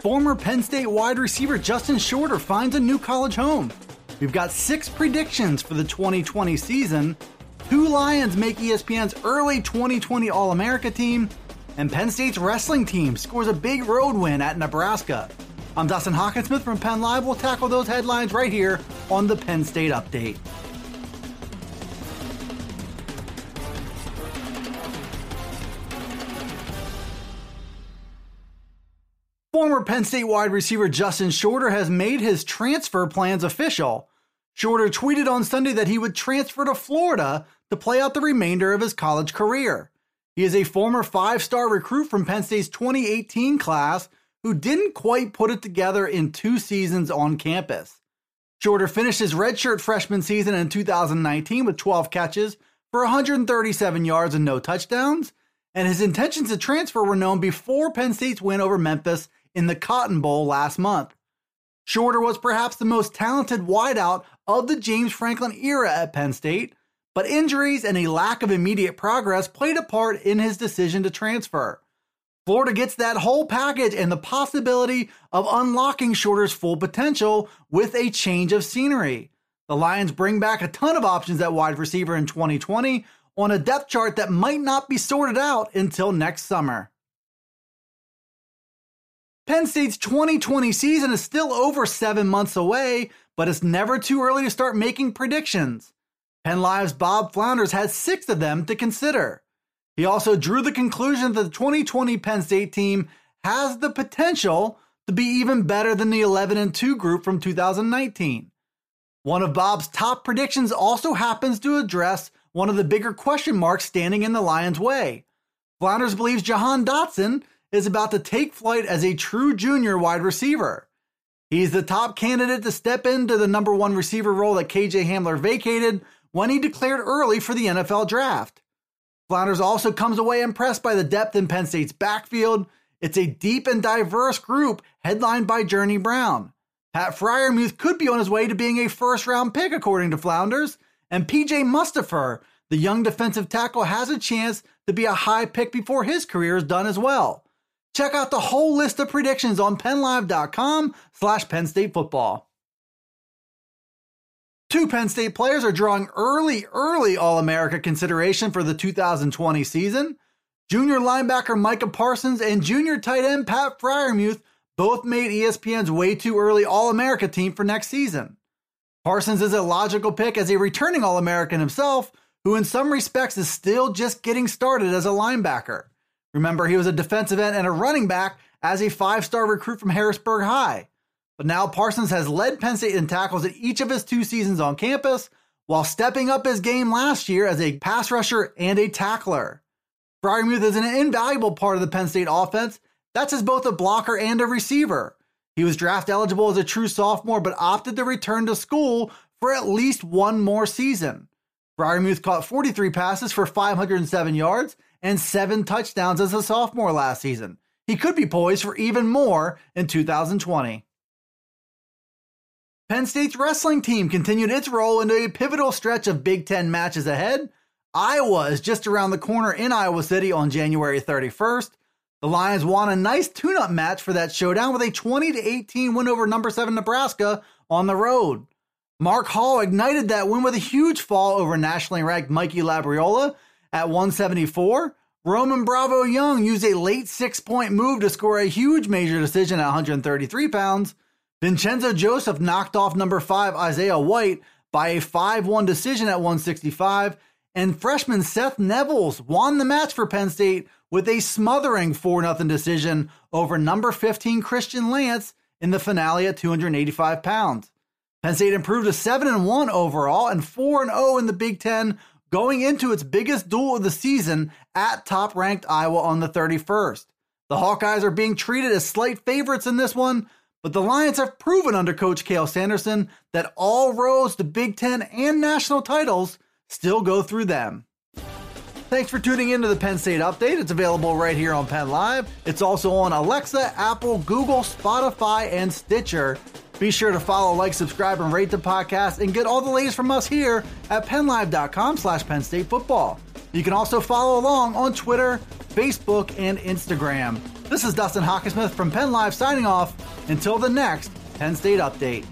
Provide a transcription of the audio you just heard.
former Penn State wide receiver Justin Shorter finds a new college home. We've got six predictions for the 2020 season. Two Lions make ESPN's early 2020 All America team, and Penn State's wrestling team scores a big road win at Nebraska. I'm Dustin Hockensmith from Penn Live. We'll tackle those headlines right here on the Penn State Update. Former Penn State wide receiver Justin Shorter has made his transfer plans official. Shorter tweeted on Sunday that he would transfer to Florida to play out the remainder of his college career. He is a former five star recruit from Penn State's 2018 class who didn't quite put it together in two seasons on campus. Shorter finished his redshirt freshman season in 2019 with 12 catches for 137 yards and no touchdowns, and his intentions to transfer were known before Penn State's win over Memphis in the Cotton Bowl last month. Shorter was perhaps the most talented wideout of the James Franklin era at Penn State, but injuries and a lack of immediate progress played a part in his decision to transfer. Florida gets that whole package and the possibility of unlocking Shorter's full potential with a change of scenery. The Lions bring back a ton of options at wide receiver in 2020 on a depth chart that might not be sorted out until next summer. Penn State's 2020 season is still over seven months away, but it's never too early to start making predictions. Penn Live's Bob Flounders had six of them to consider. He also drew the conclusion that the 2020 Penn State team has the potential to be even better than the 11 and 2 group from 2019. One of Bob's top predictions also happens to address one of the bigger question marks standing in the Lions' way. Flounders believes Jahan Dotson is about to take flight as a true junior wide receiver. He's the top candidate to step into the number one receiver role that KJ Hamler vacated when he declared early for the NFL draft. Flounders also comes away impressed by the depth in Penn State's backfield. It's a deep and diverse group headlined by Journey Brown. Pat Freiermuth could be on his way to being a first round pick, according to Flounders, and PJ Mustipher, the young defensive tackle, has a chance to be a high pick before his career is done as well. Check out the whole list of predictions on PennLive.com slash Penn State Football. Two Penn State players are drawing early, early All America consideration for the 2020 season. Junior linebacker Micah Parsons and junior tight end Pat Freiermuth both made ESPN's way too early All America team for next season. Parsons is a logical pick as a returning All American himself, who in some respects is still just getting started as a linebacker. Remember, he was a defensive end and a running back as a five star recruit from Harrisburg High. But now Parsons has led Penn State in tackles in each of his two seasons on campus while stepping up his game last year as a pass rusher and a tackler. Freiermuth is an invaluable part of the Penn State offense. That's as both a blocker and a receiver. He was draft eligible as a true sophomore, but opted to return to school for at least one more season. Freiermuth caught 43 passes for 507 yards and seven touchdowns as a sophomore last season. He could be poised for even more in 2020. Penn State's wrestling team continued its roll into a pivotal stretch of Big Ten matches ahead. Iowa is just around the corner in Iowa City on January 31st. The Lions won a nice tune-up match for that showdown with a 20 to 18 win over number 7 Nebraska on the road. Mark Hall ignited that win with a huge fall over nationally ranked Mikey Labriola at 174. Roman Bravo Young used a late six point move to score a huge major decision at 133 pounds. Vincenzo Joseph knocked off number five Isaiah White by a 5 1 decision at 165. And freshman Seth Nevels won the match for Penn State with a smothering 4 0 decision over number 15 Christian Lance in the finale at 285 pounds. Penn State improved to 7 and 1 overall and 4 and 0 in the Big Ten going into its biggest duel of the season at top ranked Iowa on the 31st. The Hawkeyes are being treated as slight favorites in this one, but the Lions have proven under coach Cael Sanderson that all roads to Big Ten and national titles still go through them. Thanks for tuning in to the Penn State Update. It's available right here on Penn Live. It's also on Alexa, Apple, Google, Spotify, and Stitcher. Be sure to follow, like, subscribe, and rate the podcast and get all the latest from us here at PennLive.com slash Penn State Football. You can also follow along on Twitter, Facebook, and Instagram. This is Dustin Hockensmith from Penn Live signing off. Until the next Penn State update.